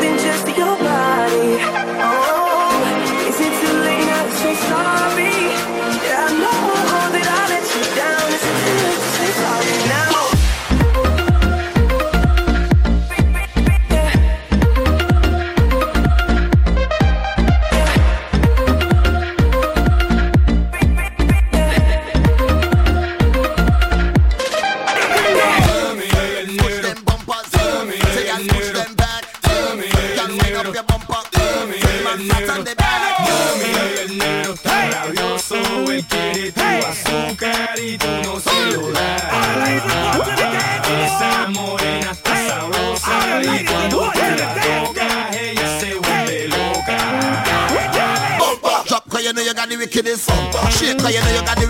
something just it Cause you know you got the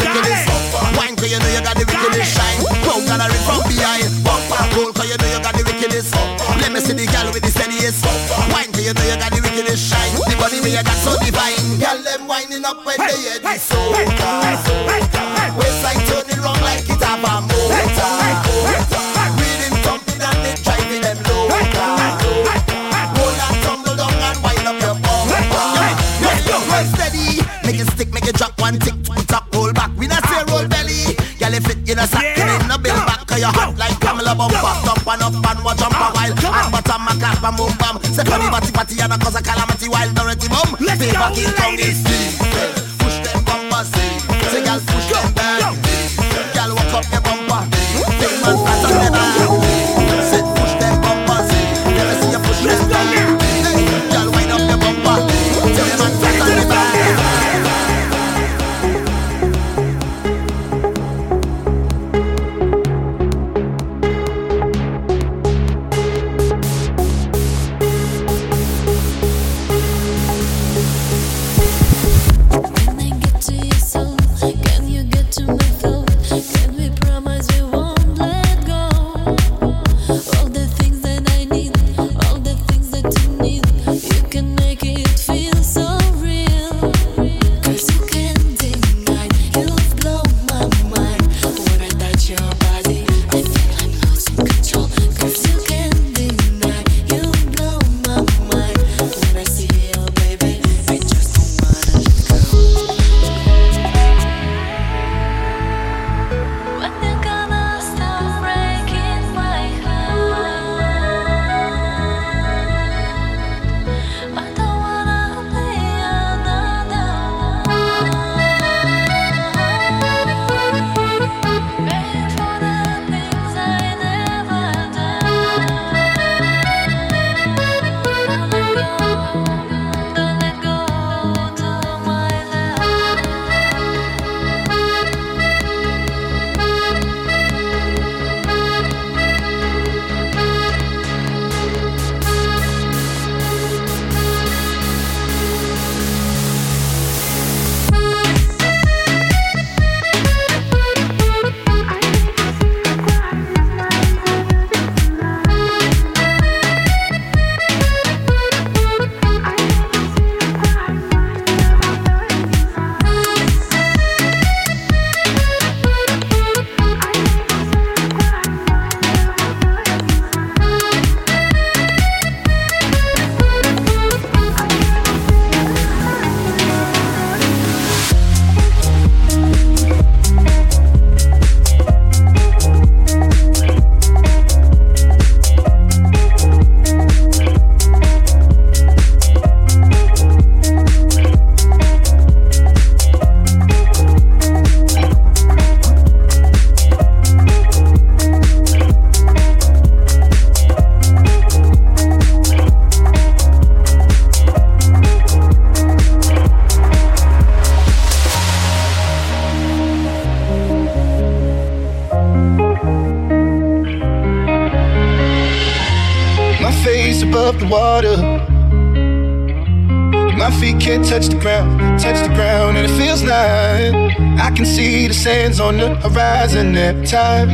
time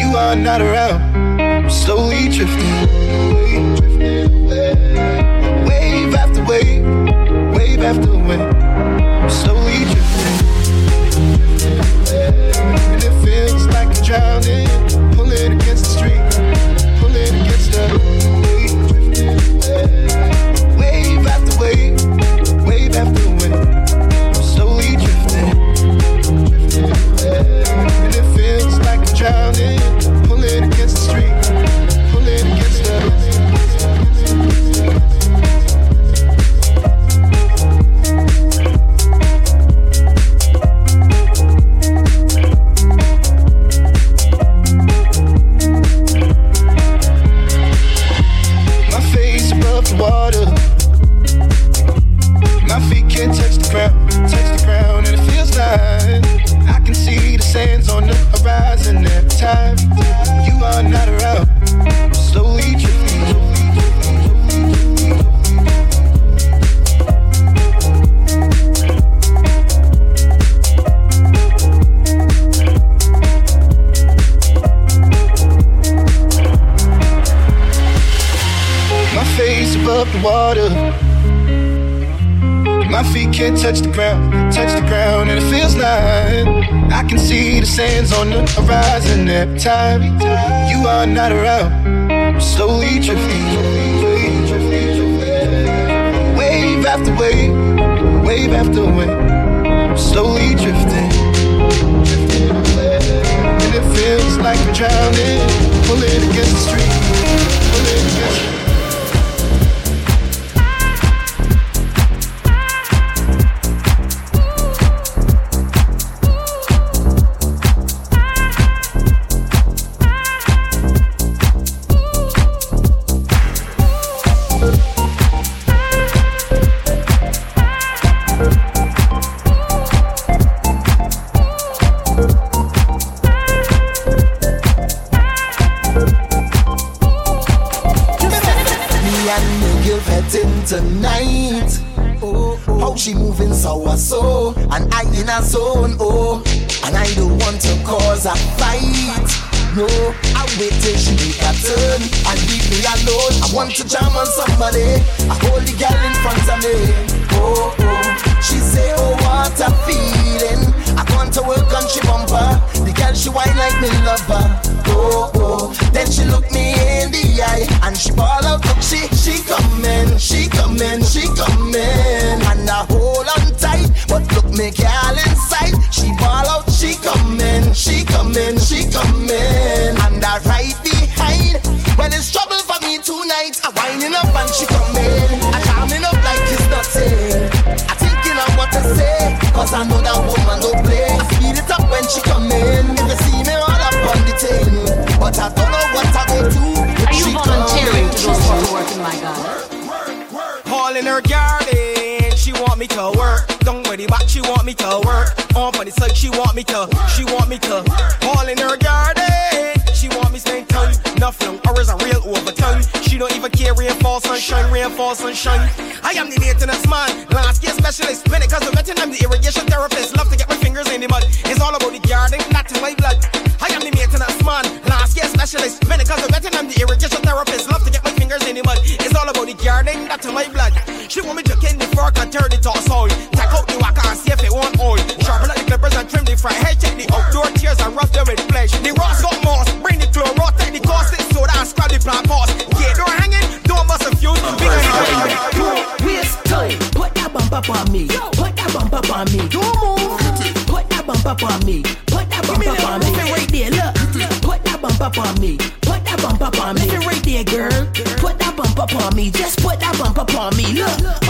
you are not around. she coming. I coming up like it's nothing. I thinking of what to say, cause I know that woman don't play. I speed it up when she come in If you see me all up on the thing, but I don't know what I go do. Are you volunteering to go for work, in my garden work God? in her garden, she want me to work. Don't worry about she want me to work. On funny the side, she want me to action, rainfall, sunshine. I am the maintenance man, landscape specialist, when it comes to vetting, I'm the irrigation therapist. Love to get my fingers in the mud. It's all about the garden, not in my blood. I am the maintenance man, landscape specialist, when it comes to vetting, I'm the irrigation therapist. Love to get my fingers in the mud. It's all about the garden, not in my blood. She want me to in the fork and turn the top soil. up on me. Put that bump up on me. Right there, look. Put that bump up on me. Put that bump up on me. Right there, girl. Put that bump up on me. Just put that bump up on me. Look.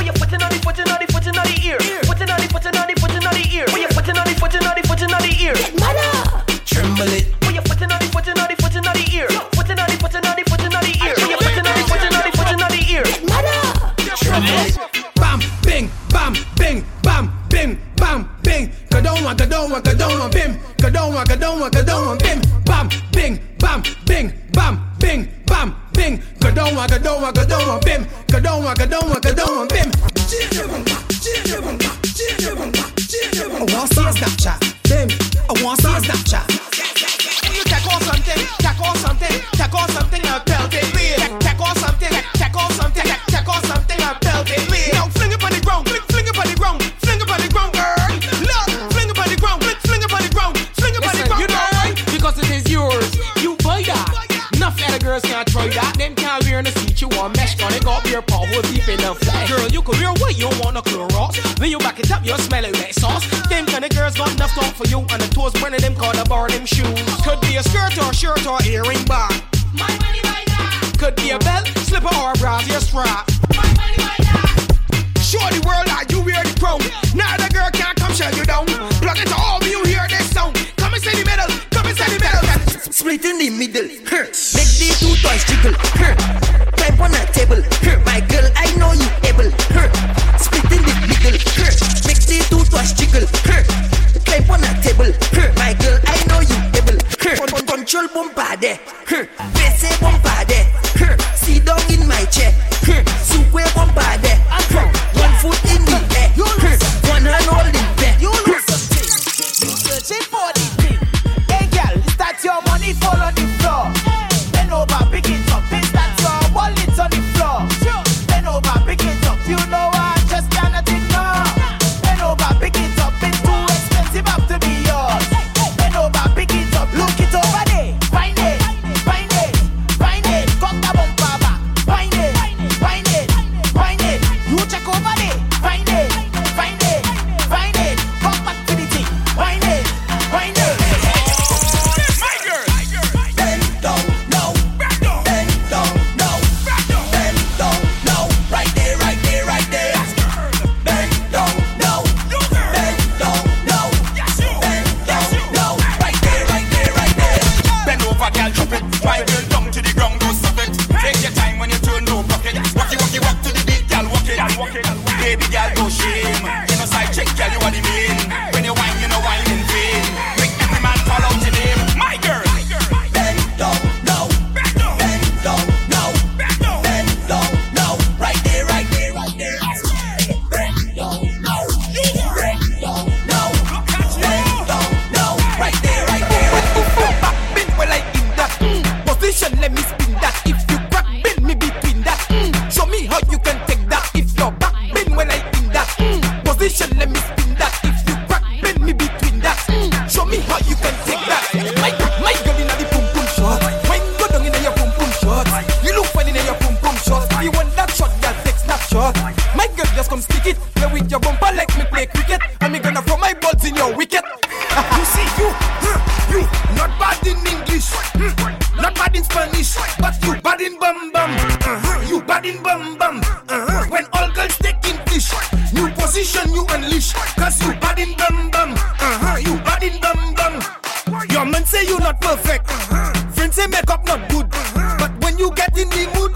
you get in the mood,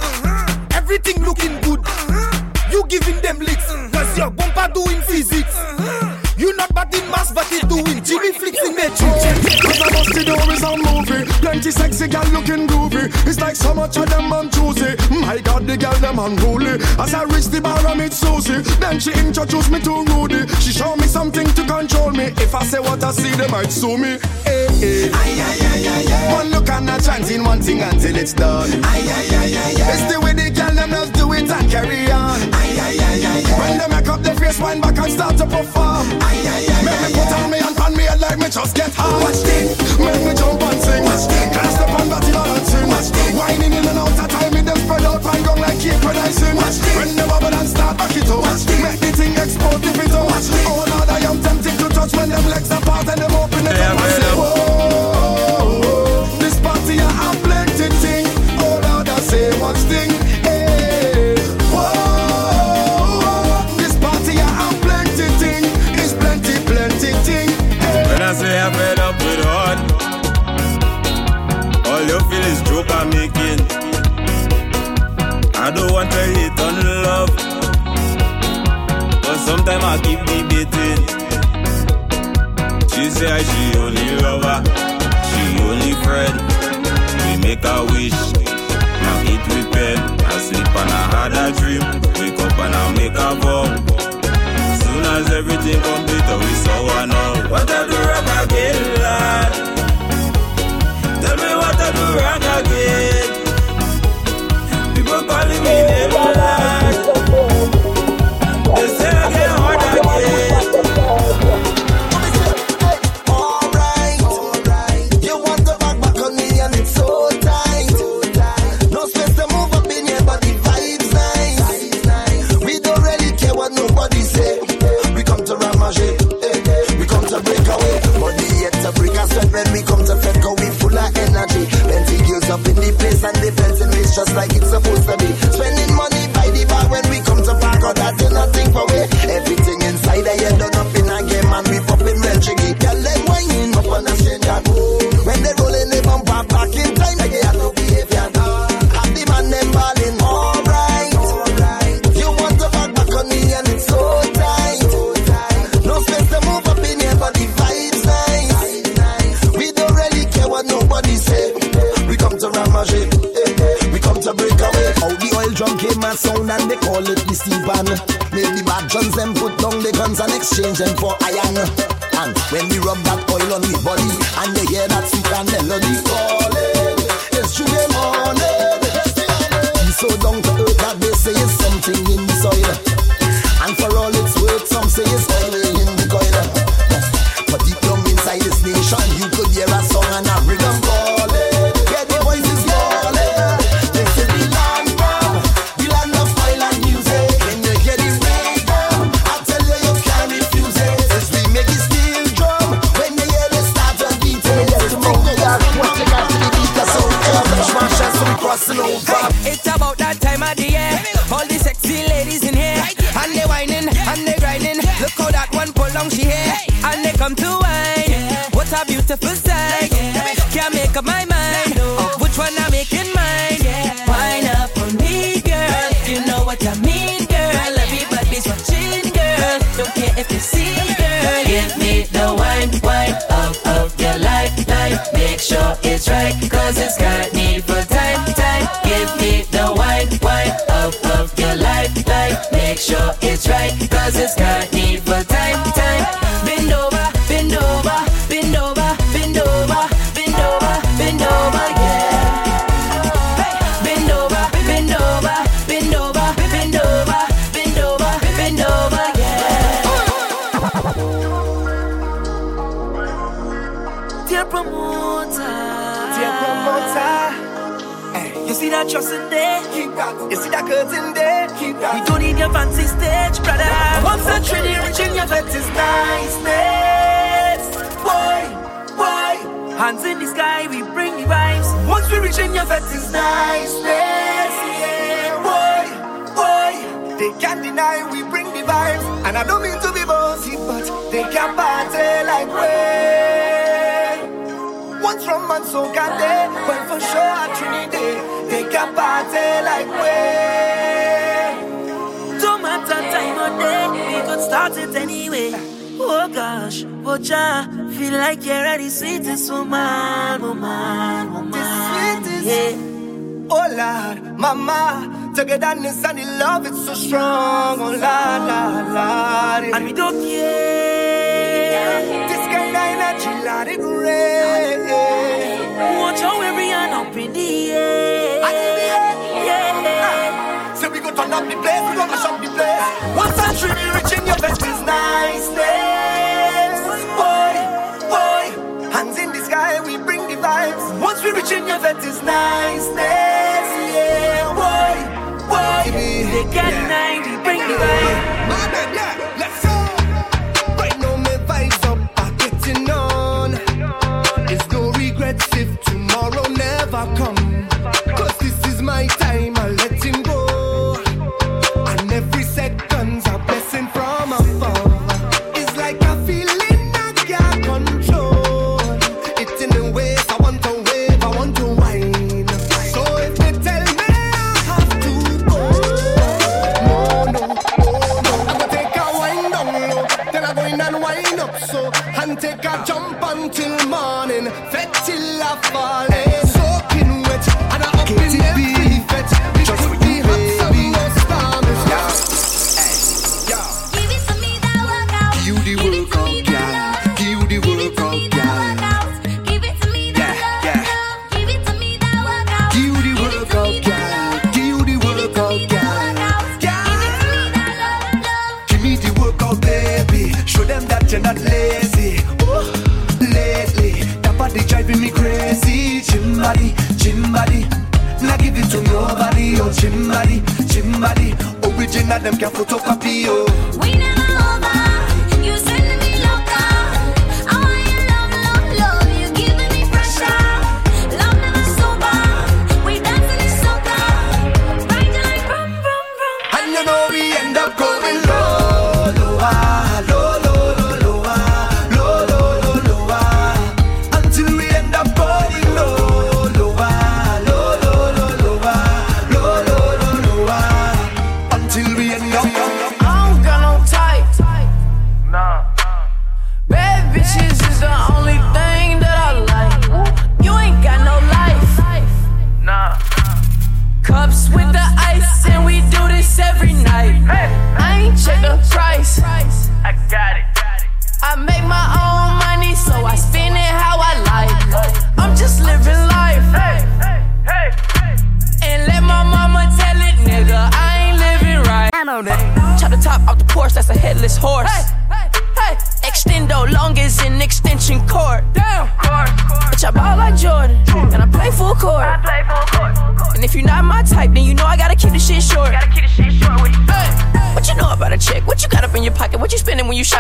everything looking good. Mm-hmm. You giving them licks, mm-hmm. cause your bumper doing physics. You not batting mass, but it doing Jimmy flicks in the some movie. Plenty sexy gal looking groovy. It's like so much of them I'm choosy. My God, the gal them unruly. As I reach the bar, I meet Susie. Then she introduced me to Rudy. She showed me something to control me. If I say what I see, they might sue me. Eh, eh. Hey, hey. Aye, aye, aye, one look and a chance in one thing until it's done. Aye aye aye aye aye. It's the way the gal them just do it and carry on. Aye aye aye aye aye. When they make up their face, wind back and start to perform. Make me put on me and like me just get high. Watch this, make me jump and sing. Watch this, can't step on that balancing? Watch this, whining in and out of time, me them spread out and gone like cake when Watch this, when the bubble and start back it up. Watch this, make the thing explode if it don't. Watch this, oh Lord, I am tempted to touch when them legs apart and say she only lover, she only friend. We make a wish, now it we bed. I sleep and I had a dream, wake up and I make a vow. Soon as everything comes. wine, wine up, of your life, life. Make sure it's right, cause it's got need for time, time. Give me the wine, wine up, of your life, life. Make sure it's right, cause it's got that trust in there? You see that curtain there? We don't need your fancy stage, brother. One century rich in your vet is niceness. Boy, boy. Hands in the sky, we bring the vibes. Once we reach in your vet is niceness. Yeah, boy, boy. They can't deny we bring the vibes. And I don't mean to be bossy, but they can't party like we. From man so can they, but for sure at Trinidad, they can party like we. Don't matter time or day, we could start it anyway. Oh gosh, oh ja, feel like you're ready, sweetest woman, woman, woman. Yeah. Oh Lord, mama, togetherness and the love it's so strong. Oh Lord, Lord, Lord. And we don't care. Of energy, let it rain. Watch how every hand up in the air. Yeah. Ah. So we go turn up the place, we gonna shut the place. One century rich in your best is niceness. Boy, boy, hands in the sky, we bring the vibes. Once we reach in your vet is niceness.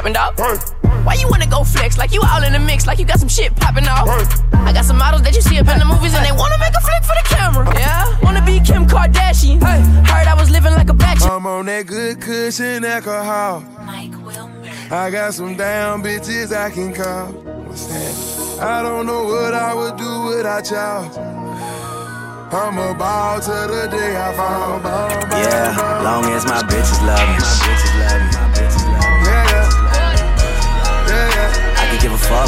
Spending when you shopping, dog? Why you wanna go flex like you all in the mix, like you got some shit popping off? I got some models that you see up in the movies and they wanna make a flick for the camera. Yeah, wanna be Kim Kardashian. Hey, heard I was living like a bachelor. I'm on that good cushion alcohol. I got some down bitches I can call. What's that? I don't know what I would do without y'all. I'm a ball to the day I fall. Ball, ball, Yeah, long as my bitches love me.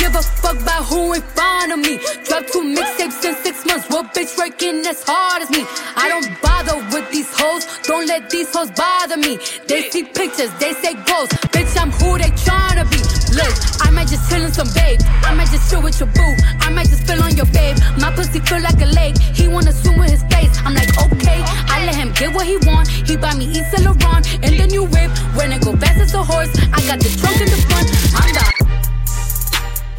Give a fuck about who in front of me. Drop two mixtapes in six months. What bitch working as hard as me? I don't bother with these hoes. Don't let these hoes bother me. They see pictures, they say ghosts. Bitch, I'm who they tryna be. Look, I might just chill in some babe. I might just chill with your boo. I might just spill on your babe. My pussy feel like a lake. He wanna swim with his face. I'm like, okay. I let him get what he want. He buy me Yves Saint Laurent and the new whip. When it go fast as a horse, I got the trunk in the front. I'm the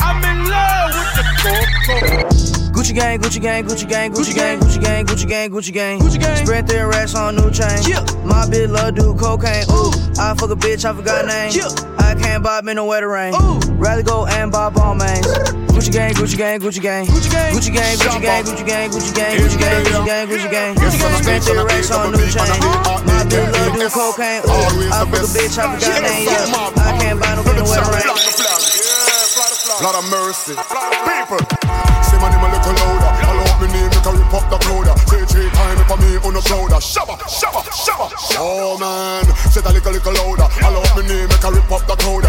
I'm in love with the coco. Gucci gang, Gucci gang, Gucci gang, Gucci gang, Gucci gang, Gucci gang, Gucci gang. Gucci gang. Spread their ass on new chain. My bitch love do cocaine. Ooh, I fuck a bitch, I forgot name. I can't bob in the wetter rain. Rather go and buy Balmains. Gucci gang, Gucci gang, Gucci gang. Gucci gang, Gucci gang, Gucci gang, Gucci gang, Gucci gang, Gucci gang, Gucci gang, Gucci gang. Spent the race on new chain. My bitch love do cocaine. Ooh, I fuck a bitch, I forgot name. I can't buy no in the wetter rain. Lord of mercy. People, say my name a little louder. Out me name, make a rip up the crowd. Say three time for me on the crowd. Shabba, shabba, shabba. Oh man, say that little, little louder. Out me name, make a rip up the crowd.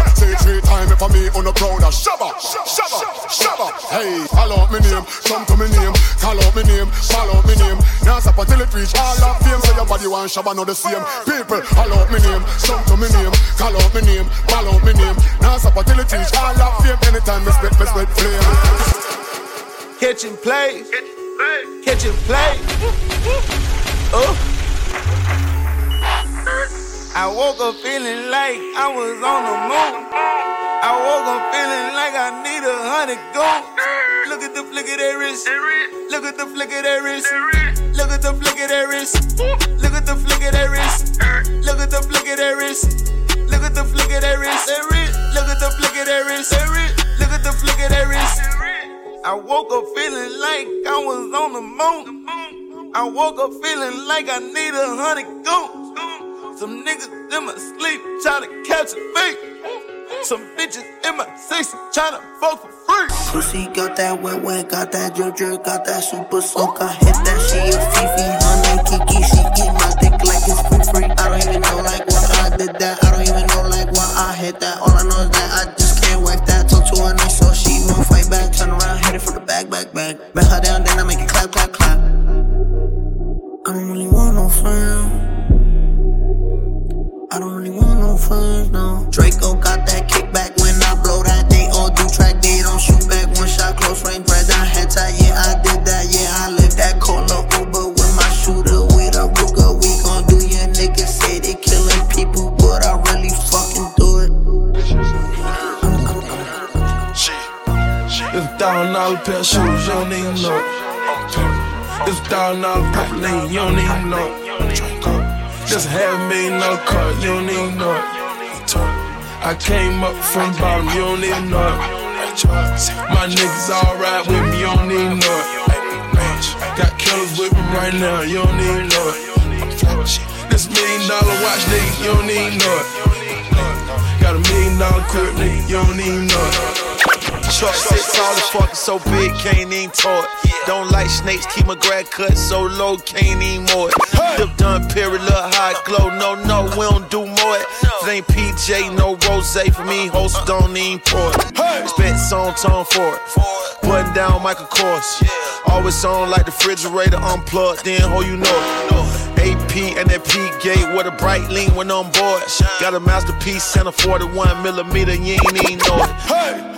For me oh, on the crowd. Shabba, shabba, shabba. Hey, call out me name, come to me name. Call out me name, call out me name. Now stop until it reach all of fame. So your body want shabba, not the same. People, call out me name, come to me name. Call out me name, call out me name. Now stop until it reach all of fame. Anytime me spit, me spit flame. Catching play. Catching play. Oh. I woke up feeling like I was on the moon. I woke up feeling like I need a hundred gold. Look at the flick of that wrist. Look at the flick of that wrist. Look at the flick of that wrist. Look at the flick of that wrist. Look at the flick of that wrist. Look at the flick of that wrist. Look at the flick of that wrist. Look at the flick of that wrist. I woke up feeling like I was on the moon. I woke up feeling like I need a hundred goons. Some niggas in my sleep trying to catch a fake. Some bitches in my six trying to fuck for free. Pussy got that wet wet, got that drip drip, got that super soak. I hit that she a Fifi, honey Kiki, she eat my dick like it's free free. I don't even know like why I did that. I don't even know like why I hit that. All I know is that I just can't whack that. Talk to her nice so she won't fight back. Turn around, hit it from the back, back, back. Bet her down, then I make it clap, clap, clap. Really want friends, no. Draco got that kickback when I blow that. They all do track, they don't shoot back. One shot, close range, bread down, head tie. Yeah, I did that. Yeah, I lived that. Call up Uber with my shooter with a Ruger. We gon' do your niggas say they killing people, but I really fucking do it. It's thousand dollar pair shoes, you don't even know. It's thousand dollar pack you don't even know. Just a million dollar car, you don't even know it. I came up from bottom, you don't even know it. My niggas ride with me, you don't even know it. Got killers with me right now, you don't even know it. This million dollar watch, nigga, you don't even know it. Got a million dollar crib, nigga, you don't even know it. Truck sit tall as fuck, so big, can't even it. Don't like snakes, keep my grad cut so low, can't even more. Dip done, period, look hot glow. No, no, we don't do more it. It ain't PJ, no rose for me, host uh-uh. don't even pour it. Spent song tone for it. Button down Michael Kors. Always on like the refrigerator unplugged, then ho, you know it. AP and that P gate with a bright lean when on board. Got a masterpiece and a 41 millimeter, you ain't even know it.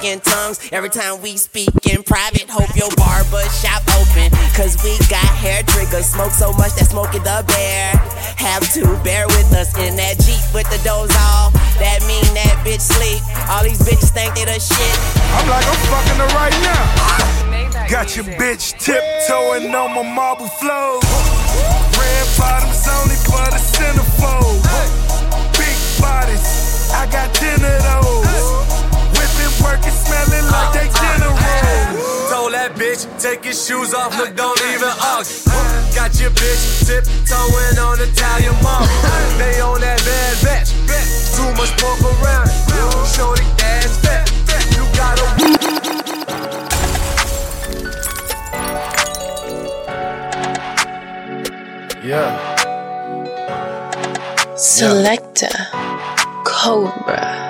Speak in tongues. Every time we speak in private, hope your barber shop open. Cause we got hair triggers. Smoke so much that smoking the bear. Have to bear with us in that Jeep with the doors off. That mean that bitch sleep. All these bitches think they the shit. I'm like, I'm fucking her right now. Got your bitch tiptoeing on my marble floor. Red bottoms only for the centerfold. Big bodies, I got ten of those. Whipping, working, smelling like they uh, uh, dinner rolls. Told that bitch, take your shoes off, look, don't even argue. Got your bitch tiptoeing on Italian mom. They on that bad batch. Too much pork around. Shorty ass fat. You gotta. Yeah. Selector Cobra.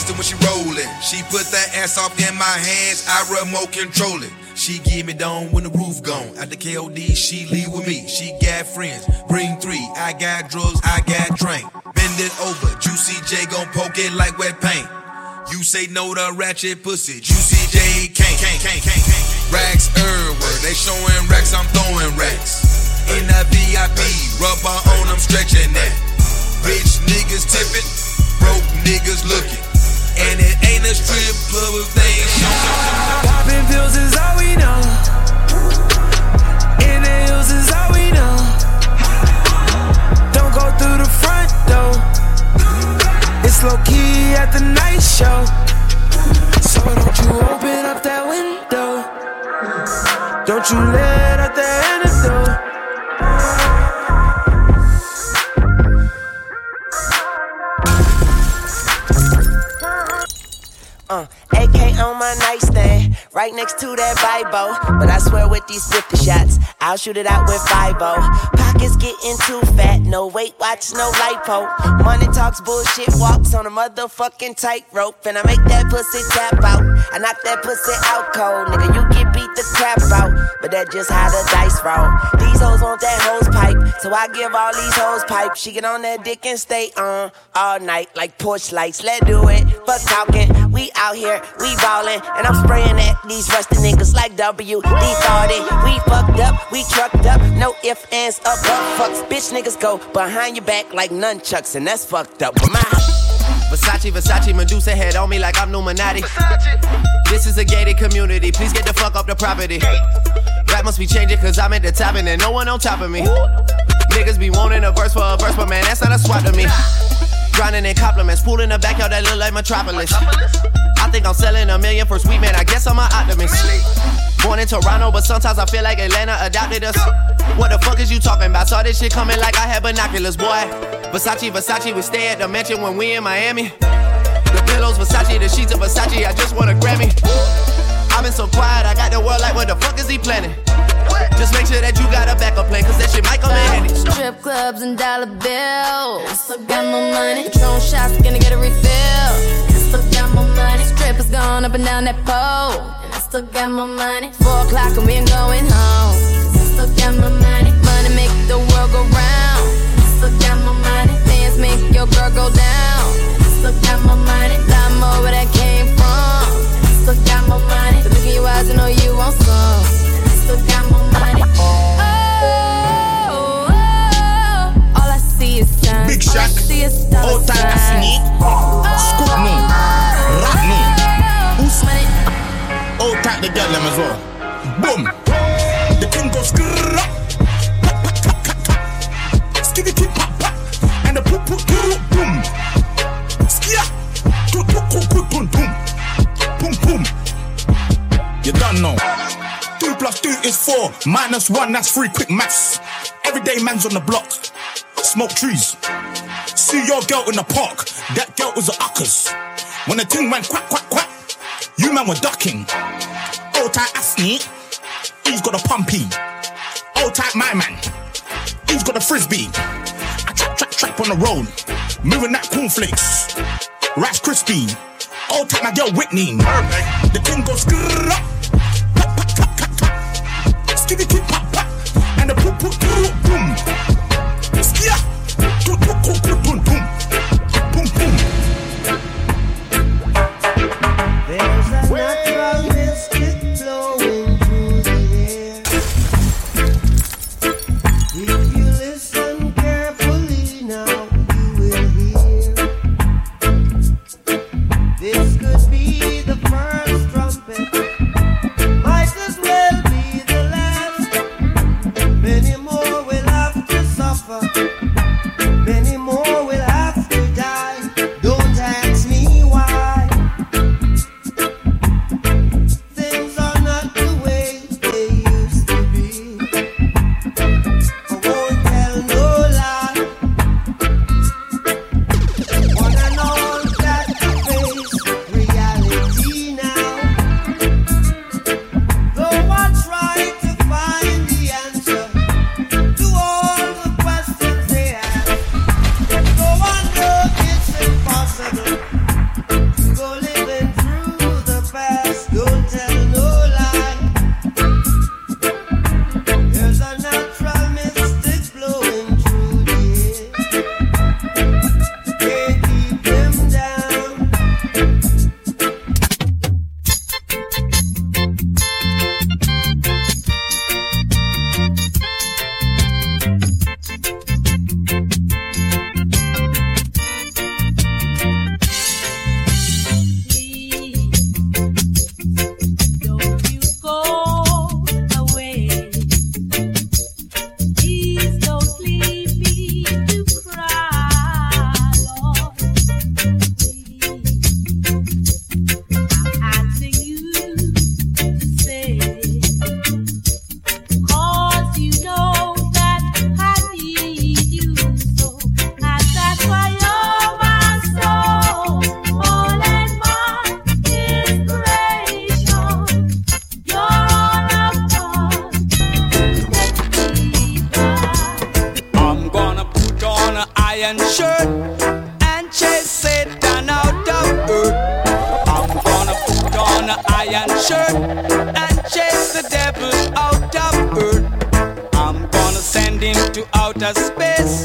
Nasty when she rollin'. She put that ass off in my hands. I remote control it. She give me down when the roof gone. At the KOD, she leave with me. She got friends, bring three. I got drugs, I got drink. Bend it over, Juicy J gon' poke it like wet paint. You say no to ratchet pussy, Juicy J can't, can't, can't, can't, can't. Racks everywhere, they showing racks, I'm throwing racks. In that VIP, rubber on, I'm stretching that. Rich niggas tipping, broke niggas looking. And it ain't a strip club if they ain't showing. Popping pills is all we know. In the hills is all we know. Don't go through the front door. It's low key at the night show. So don't you open up that window. Don't you let next to that Bible. But I swear with these 50 shots, I'll shoot it out with 5 Pockets getting too fat, no weight watch, no lipo. Money talks bullshit, walks on a motherfucking tightrope. And I make that pussy tap out. I knock that pussy out cold, nigga. You get beat the crap out, but that just how the dice roll. These hoes want that hose pipe, so I give all these hoes pipe. She get on that dick and stay on all night like porch lights. Let's do it, fuck talking. We out here, we ballin', and I'm spraying at these rusty niggas like W. D40. We fucked up, we trucked up, no ifs, ands, or up, fucks. Bitch niggas go behind your back like nunchucks, and that's fucked up. But my Versace, Versace, Medusa head on me like I'm Illuminati. This is a gated community, please get the fuck up the property. Rap must be changing cause I'm at the top and there's no one on top of me. Niggas be wanting a verse for a verse, but man, that's not a swap to me. Grinding in compliments, pool in the backyard that look like Metropolis. I think I'm selling a million for sweet man, I guess I'm an optimist. Born in Toronto, but sometimes I feel like Atlanta adopted us. What the fuck is you talking about? Saw this shit coming like I had binoculars, boy. Versace, Versace, we stay at the mansion when we in Miami. The pillows, Versace, the sheets of Versace, I just want a Grammy. I've been so quiet, I got the world like, what the fuck is he planning? Just make sure that you got a backup plan, cause that shit might come in handy. Strip clubs and dollar bills. Still got more money. Patron shots, gonna get a refill. Strippers gone up and down that pole. And I still got my money. Four o'clock and we ain't going home. I still got more money. Money make the world go round. I still got more money. Dance make your girl go down. I still got more money. Lot more where that came from. I still got more money. The look in your eyes, I know you want some. I still got more money. Oh, oh. All I see is sun. Big All I Shaq, see is stars. Old Time Asznee, oh. Scoop me, Rap me, Who's Old Time the girl them as well. Boom, the king goes pop, and the boom, boom boom. You don't know. Two plus two is four, minus one, that's three. Quick maths. Everyday man's on the block. Smoke trees. See your girl in the park. That girl was. When the thing quack, quack, quack, you man were ducking. Old tight Asznee, he's got a pumpy. Old tight my man, he's got a frisbee. I trap, trap, trap on the road. Moving that cornflakes. Rice crispy. Old tight my girl Whitney. Perfect. The thing goes grrrr up. Skitty keep pop pop. And the poop poop poop boom. Skia. This could be the first and shirt and chase Satan out of earth. I'm gonna put on an iron shirt and chase the devil out of earth. I'm gonna send him to outer space.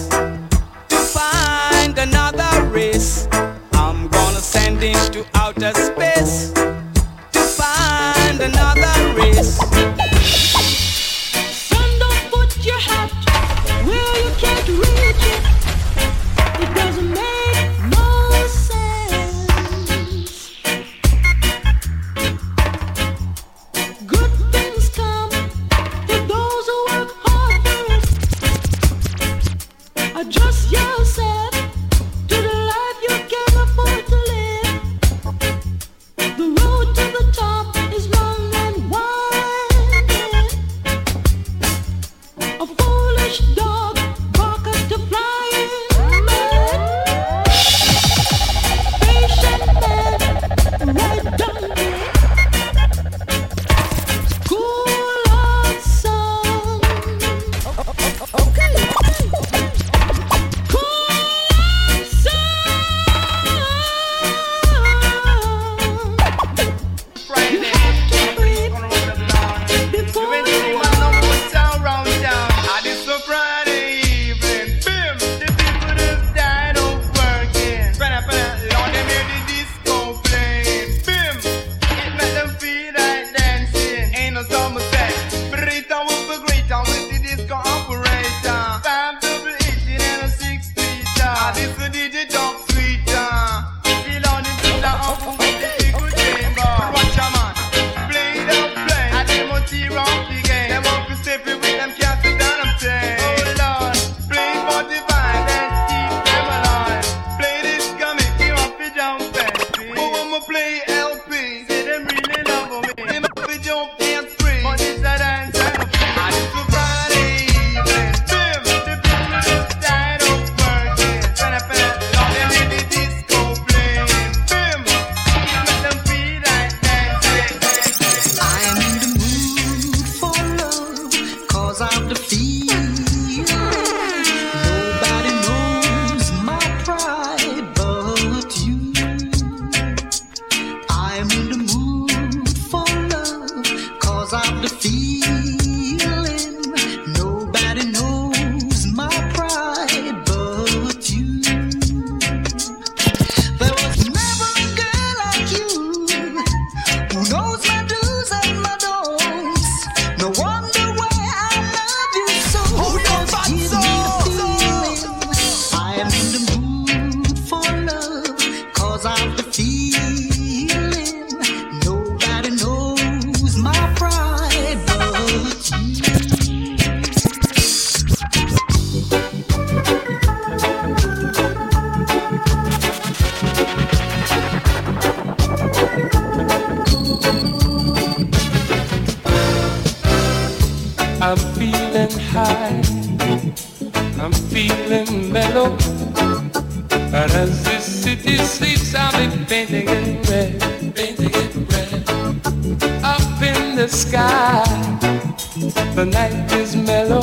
mellow.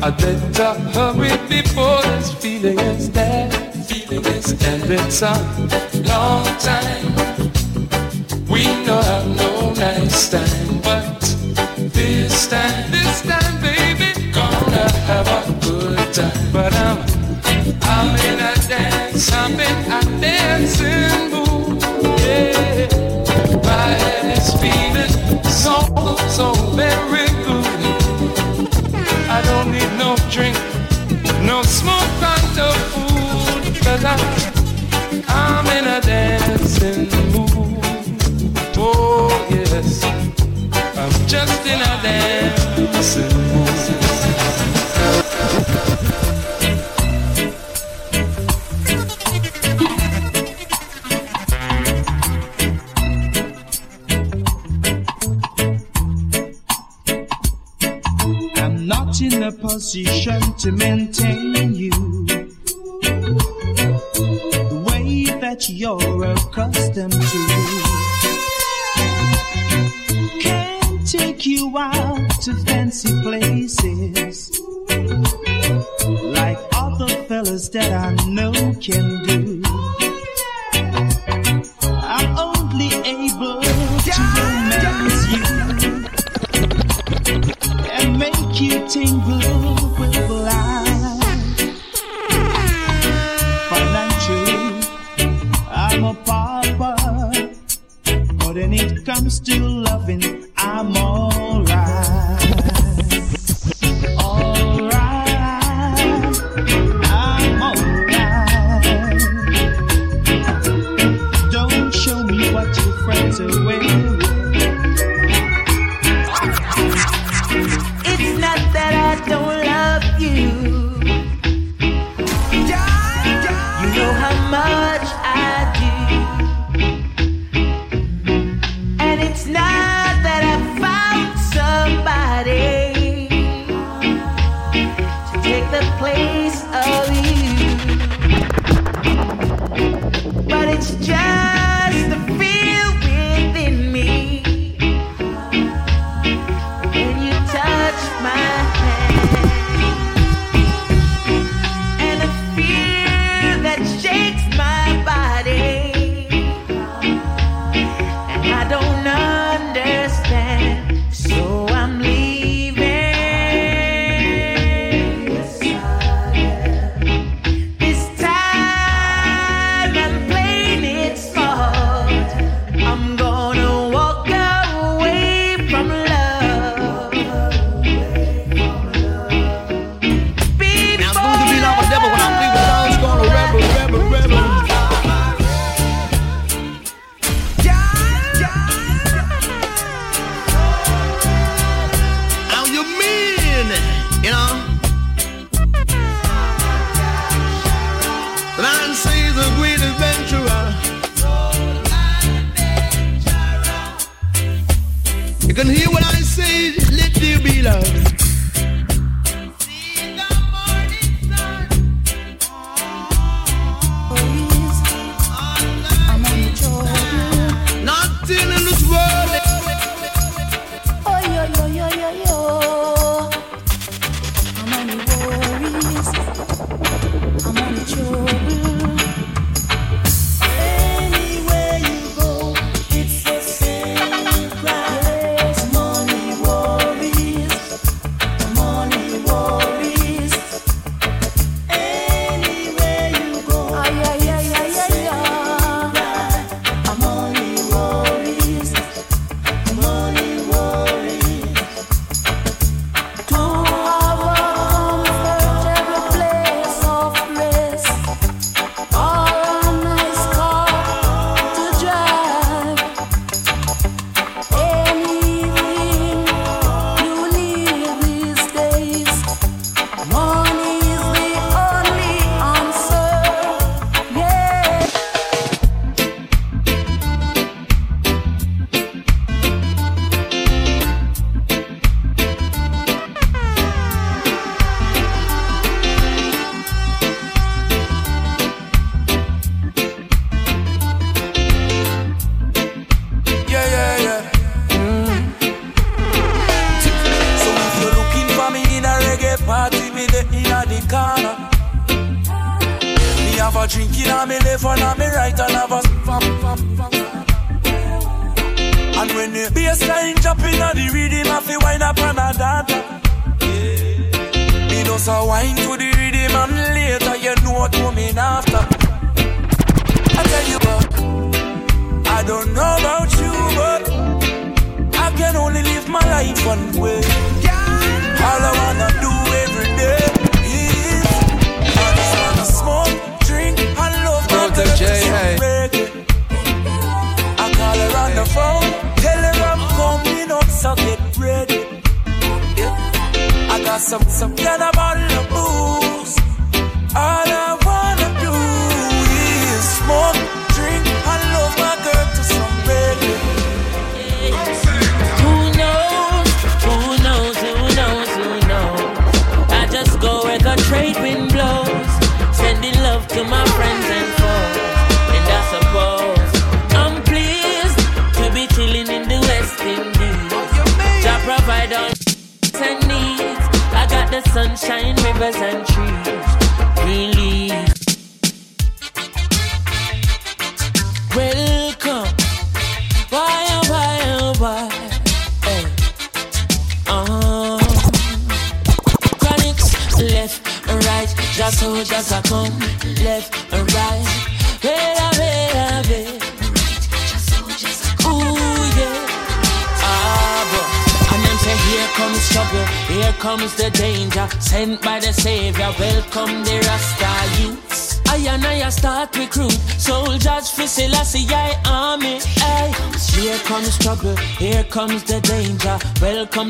I better hurry before this feeling is dead. Feeling is dead. It's a long time. We know have no nice time, but this time, this time, baby, gonna have a good time. But I'm, I'm in a dance, I'm in a dancing mood. Yeah, my head is feeling so, so very. drink, no smoke, and no food, cause I, I'm in a dancing cement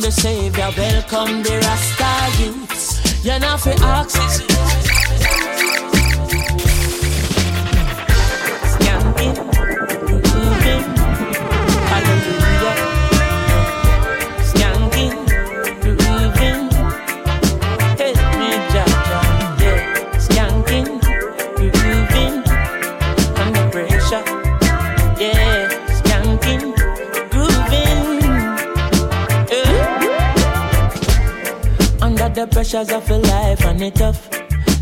the Savior. Welcome the The pressures of a life and it tough.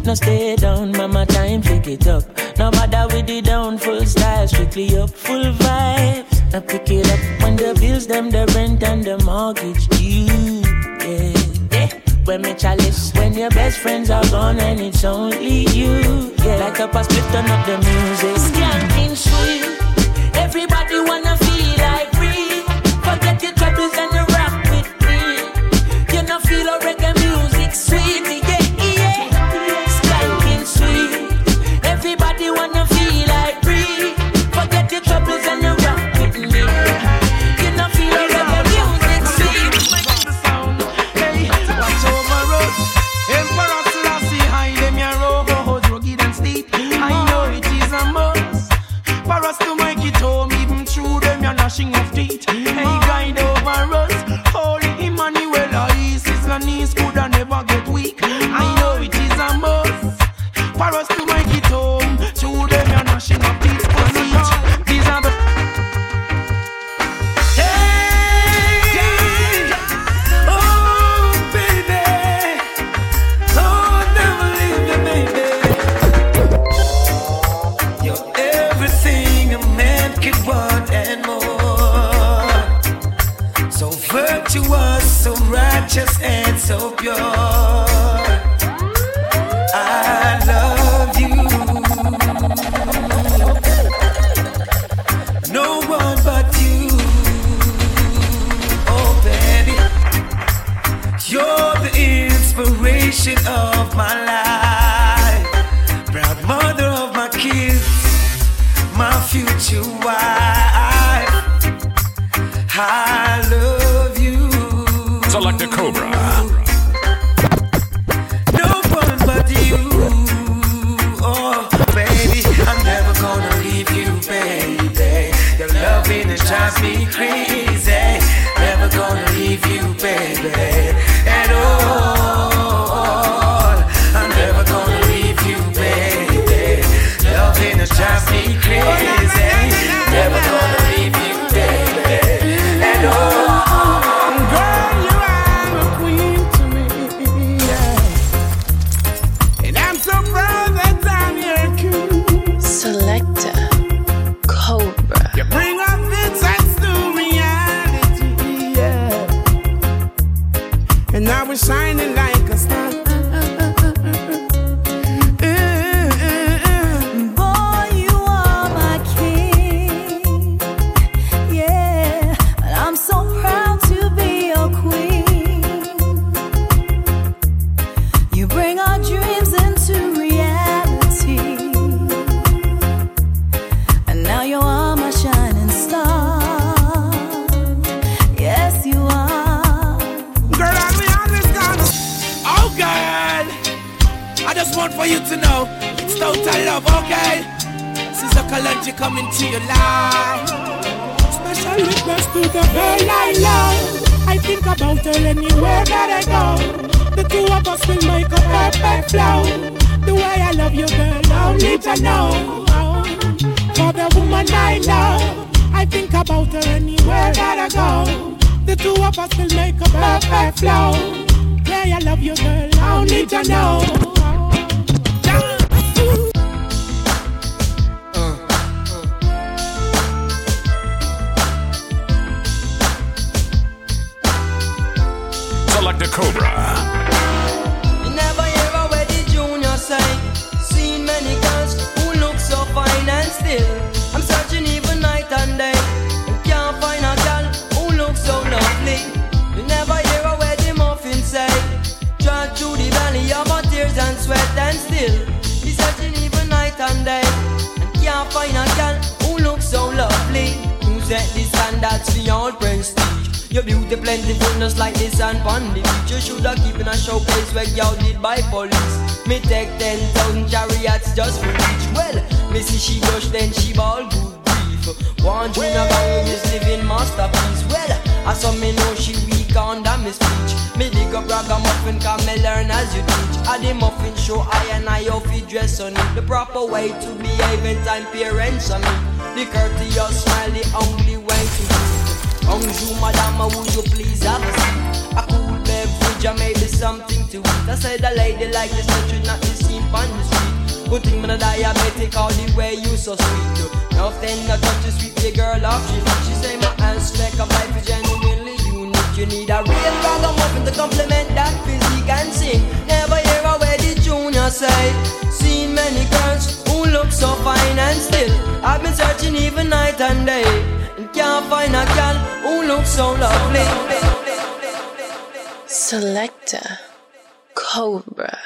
No stay down, mama, time pick it up. No bother with the down, full style, strictly up, full vibes. Now pick it up when the bills, them, the rent and the mortgage due. Yeah, yeah. When me chalice, when your best friends are gone and it's only you. Yeah, like a past, turn up the music. Skanking sweet, everybody us will make a perfect flow. Yeah, I love you, girl. I don't need to know. Cobra. Set the standards for all prestige. Your beauty plentiful just like the sand on the beach. You shoulda keep in a showcase where y'all did by police. Me take ten thousand chariots just for each. Well, me see she blush then she ball good grief. Dream about is living masterpiece. Well, I saw me know she weak under me speech. Me dig up ragamuffin can me learn as you teach. At the muffin show I and I fi dress on it. The proper way to behave in time parents on me. The courteous smile, the only way to do. Bonjour madame, would you please have a seat? A cool beverage or maybe something to eat. I said a lady like this that should not be seen on the street. Good thing man a diabetic all the way you so sweet. Nothing I touch to sweep the girl off she. She say my hands like a life is genuinely unique. You need a real ragamuffin to compliment that physique and sing. Never hear a the junior say. Seen many girls who look so fine and still I've been searching even night and day and can't find a girl who looks so lovely. Selector Cobra.